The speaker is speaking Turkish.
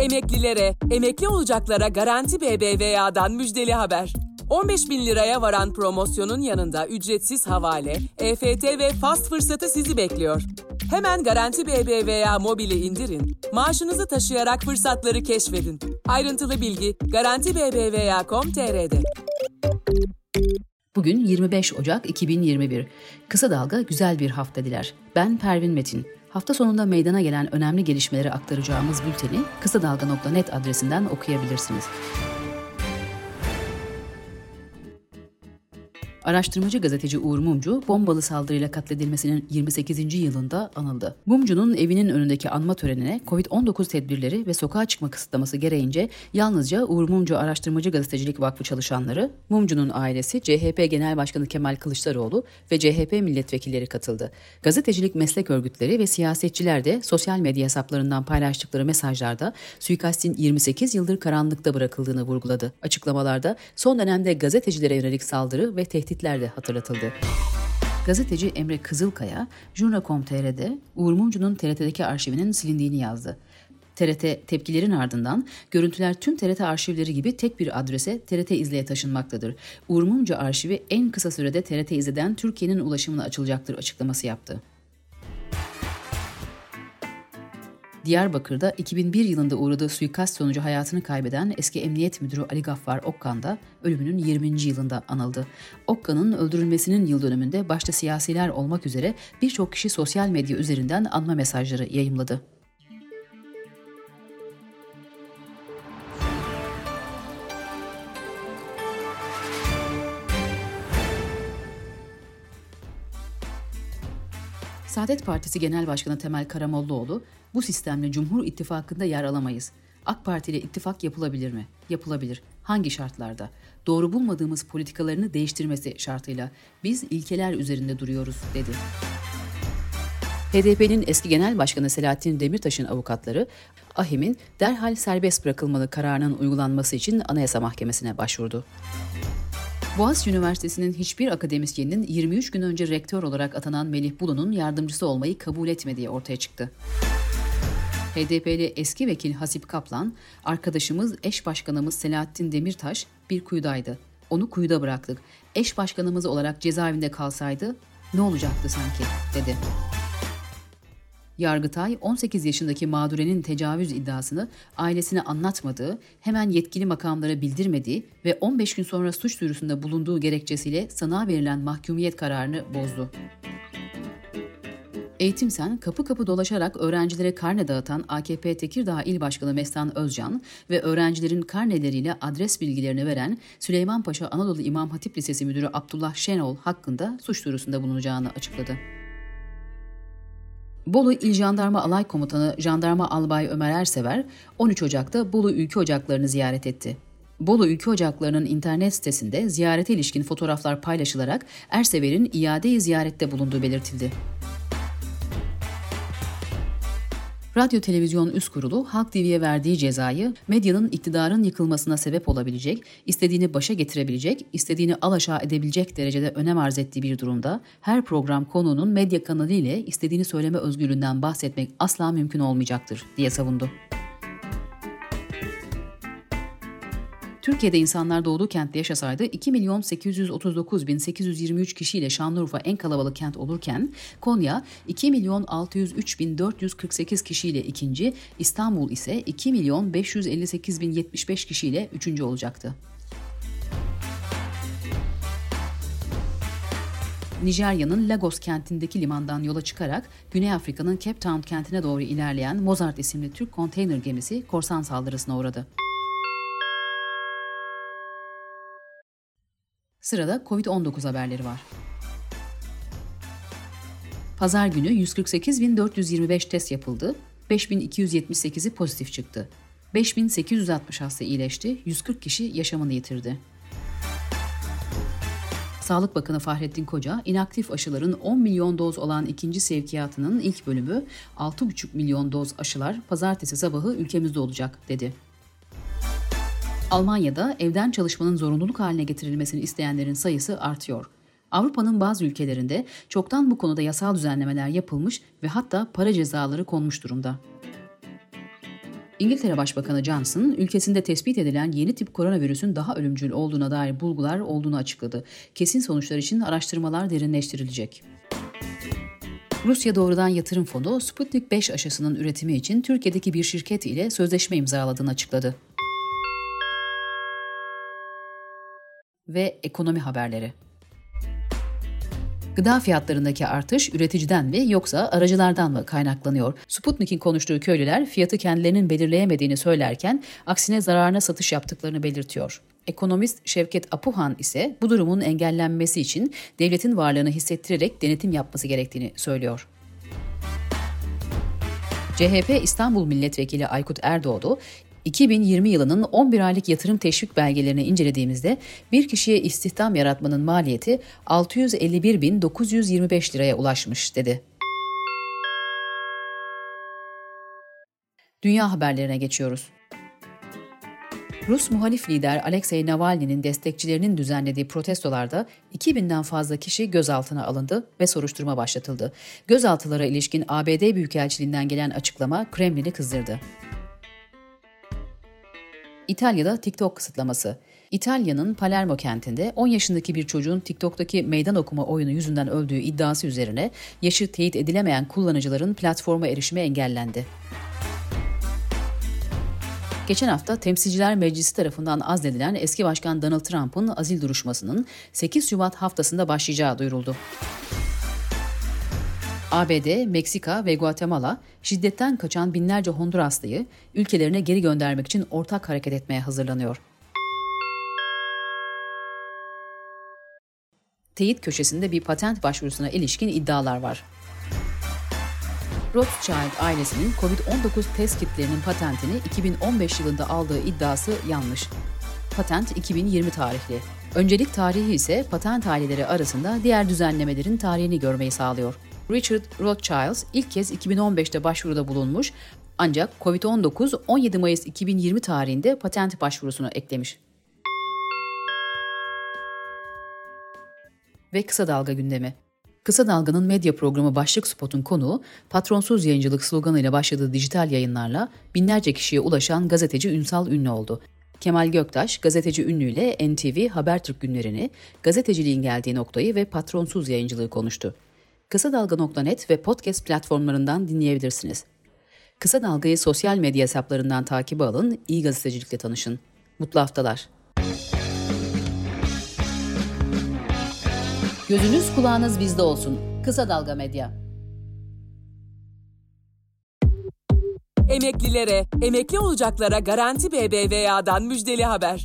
Emeklilere, emekli olacaklara Garanti BBVA'dan müjdeli haber. 15 bin liraya varan promosyonun yanında ücretsiz havale, EFT ve fast fırsatı sizi bekliyor. Hemen Garanti BBVA mobili indirin, maaşınızı taşıyarak fırsatları keşfedin. Ayrıntılı bilgi garantibbva.com.tr'de. Bugün 25 Ocak 2021. Kısa Dalga güzel bir hafta diler. Ben Pervin Metin. Hafta sonunda meydana gelen önemli gelişmeleri aktaracağımız bülteni kısa dalga.net adresinden okuyabilirsiniz. Araştırmacı gazeteci Uğur Mumcu bombalı saldırıyla katledilmesinin 28. yılında anıldı. Mumcu'nun evinin önündeki anma törenine COVID-19 tedbirleri ve sokağa çıkma kısıtlaması gereğince yalnızca Uğur Mumcu Araştırmacı Gazetecilik Vakfı çalışanları, Mumcu'nun ailesi, CHP Genel Başkanı Kemal Kılıçdaroğlu ve CHP milletvekilleri katıldı. Gazetecilik meslek örgütleri ve siyasetçiler de sosyal medya hesaplarından paylaştıkları mesajlarda suikastin 28 yıldır karanlıkta bırakıldığını vurguladı. Açıklamalarda son dönemde gazetecilere yönelik saldırı ve tehdit tehditler de hatırlatıldı. Gazeteci Emre Kızılkaya, Jurna.com.tr'de Uğur Mumcu'nun TRT'deki arşivinin silindiğini yazdı. TRT tepkilerin ardından görüntüler tüm TRT arşivleri gibi tek bir adrese TRT İzle'ye taşınmaktadır. Uğur Mumcu arşivi en kısa sürede TRT İzle'den Türkiye'nin ulaşımına açılacaktır açıklaması yaptı. Diyarbakır'da 2001 yılında uğradığı suikast sonucu hayatını kaybeden eski Emniyet Müdürü Ali Gaffar Okkan da ölümünün 20. yılında anıldı. Okkan'ın öldürülmesinin yıl dönümünde başta siyasiler olmak üzere birçok kişi sosyal medya üzerinden anma mesajları yayımladı. Saadet Partisi Genel Başkanı Temel Karamollaoğlu, bu sistemle Cumhur İttifakı'nda yer alamayız. AK Parti ile ittifak yapılabilir mi? Yapılabilir. Hangi şartlarda? Doğru bulmadığımız politikalarını değiştirmesi şartıyla biz ilkeler üzerinde duruyoruz, dedi. HDP'nin eski genel başkanı Selahattin Demirtaş'ın avukatları, Ahim'in derhal serbest bırakılmalı kararının uygulanması için Anayasa Mahkemesi'ne başvurdu. Boğaziçi Üniversitesi'nin hiçbir akademisyenin 23 gün önce rektör olarak atanan Melih Bulu'nun yardımcısı olmayı kabul etmediği ortaya çıktı. HDP'li eski vekil Hasip Kaplan, arkadaşımız eş başkanımız Selahattin Demirtaş bir kuyudaydı. Onu kuyuda bıraktık. Eş başkanımız olarak cezaevinde kalsaydı ne olacaktı sanki dedi. Yargıtay 18 yaşındaki mağdurenin tecavüz iddiasını ailesine anlatmadığı, hemen yetkili makamlara bildirmediği ve 15 gün sonra suç duyurusunda bulunduğu gerekçesiyle sanığa verilen mahkumiyet kararını bozdu. Eğitimsen kapı kapı dolaşarak öğrencilere karne dağıtan AKP Tekirdağ İl Başkanı Mestan Özcan ve öğrencilerin karneleriyle adres bilgilerini veren Süleymanpaşa Anadolu İmam Hatip Lisesi Müdürü Abdullah Şenol hakkında suç duyurusunda bulunacağını açıkladı. Bolu İl Jandarma Alay Komutanı Jandarma Albay Ömer Ersever 13 Ocak'ta Bolu Ülke Ocakları'nı ziyaret etti. Bolu Ülke Ocakları'nın internet sitesinde ziyarete ilişkin fotoğraflar paylaşılarak Ersever'in iade ziyarette bulunduğu belirtildi. Radyo Televizyon Üst Kurulu Halk TV'ye verdiği cezayı medyanın iktidarın yıkılmasına sebep olabilecek, istediğini başa getirebilecek, istediğini alaşağı edebilecek derecede önem arz ettiği bir durumda her program konuğunun medya kanalı ile istediğini söyleme özgürlüğünden bahsetmek asla mümkün olmayacaktır diye savundu. Türkiye'de insanlar doğduğu kentte yaşasaydı 2 milyon 839 bin 823 kişiyle Şanlıurfa en kalabalık kent olurken Konya 2 milyon 603 bin 448 kişiyle ikinci, İstanbul ise 2 milyon 558 bin 75 kişiyle üçüncü olacaktı. Nijerya'nın Lagos kentindeki limandan yola çıkarak Güney Afrika'nın Cape Town kentine doğru ilerleyen Mozart isimli Türk konteyner gemisi korsan saldırısına uğradı. Sırada COVID-19 haberleri var. Pazar günü 148.425 test yapıldı. 5.278'i pozitif çıktı. 5.860 hasta iyileşti, 140 kişi yaşamını yitirdi. Sağlık Bakanı Fahrettin Koca, inaktif aşıların 10 milyon doz olan ikinci sevkiyatının ilk bölümü 6,5 milyon doz aşılar pazartesi sabahı ülkemizde olacak dedi. Almanya'da evden çalışmanın zorunluluk haline getirilmesini isteyenlerin sayısı artıyor. Avrupa'nın bazı ülkelerinde çoktan bu konuda yasal düzenlemeler yapılmış ve hatta para cezaları konmuş durumda. İngiltere Başbakanı Johnson, ülkesinde tespit edilen yeni tip koronavirüsün daha ölümcül olduğuna dair bulgular olduğunu açıkladı. Kesin sonuçlar için araştırmalar derinleştirilecek. Rusya Doğrudan Yatırım Fonu, Sputnik 5 aşısının üretimi için Türkiye'deki bir şirket ile sözleşme imzaladığını açıkladı. Ve ekonomi haberleri. Gıda fiyatlarındaki artış üreticiden mi yoksa aracılardan mı kaynaklanıyor? Sputnik'in konuştuğu köylüler fiyatı kendilerinin belirleyemediğini söylerken aksine zararına satış yaptıklarını belirtiyor. Ekonomist Şevket Apuhan ise bu durumun engellenmesi için devletin varlığını hissettirerek denetim yapması gerektiğini söylüyor. CHP İstanbul Milletvekili Aykut Erdoğdu, 2020 yılının 11 aylık yatırım teşvik belgelerini incelediğimizde bir kişiye istihdam yaratmanın maliyeti 651.925 liraya ulaşmış dedi. Dünya haberlerine geçiyoruz. Rus muhalif lider Alexei Navalny'nin destekçilerinin düzenlediği protestolarda 2000'den fazla kişi gözaltına alındı ve soruşturma başlatıldı. Gözaltılara ilişkin ABD Büyükelçiliğinden gelen açıklama Kremlin'i kızdırdı. İtalya'da TikTok kısıtlaması. İtalya'nın Palermo kentinde 10 yaşındaki bir çocuğun TikTok'taki meydan okuma oyunu yüzünden öldüğü iddiası üzerine yaşı teyit edilemeyen kullanıcıların platforma erişimi engellendi. Geçen hafta Temsilciler Meclisi tarafından azledilen eski başkan Donald Trump'ın azil duruşmasının 8 Şubat haftasında başlayacağı duyuruldu. ABD, Meksika ve Guatemala şiddetten kaçan binlerce Honduraslıyı ülkelerine geri göndermek için ortak hareket etmeye hazırlanıyor. Teyit köşesinde bir patent başvurusuna ilişkin iddialar var. Rothschild ailesinin COVID-19 test kitlerinin patentini 2015 yılında aldığı iddiası yanlış. Patent 2020 tarihli. Öncelik tarihi ise patent aileleri arasında diğer düzenlemelerin tarihini görmeyi sağlıyor. Richard Rothschild ilk kez 2015'te başvuruda bulunmuş ancak COVID-19 17 Mayıs 2020 tarihinde patent başvurusunu eklemiş. Ve kısa dalga gündemi. Kısa Dalga'nın medya programı başlık spotun konuğu, patronsuz yayıncılık sloganıyla başladığı dijital yayınlarla binlerce kişiye ulaşan gazeteci Ünsal Ünlü oldu. Kemal Göktaş, gazeteci Ünlü ile NTV Habertürk günlerini, gazeteciliğin geldiği noktayı ve patronsuz yayıncılığı konuştu. Kısa Dalga.net ve podcast platformlarından dinleyebilirsiniz. Kısa Dalga'yı sosyal medya hesaplarından takibe alın, iyi gazetecilikle tanışın. Mutlu haftalar. Gözünüz kulağınız bizde olsun. Kısa Dalga Medya. Emeklilere, emekli olacaklara Garanti BBVA'dan müjdeli haber.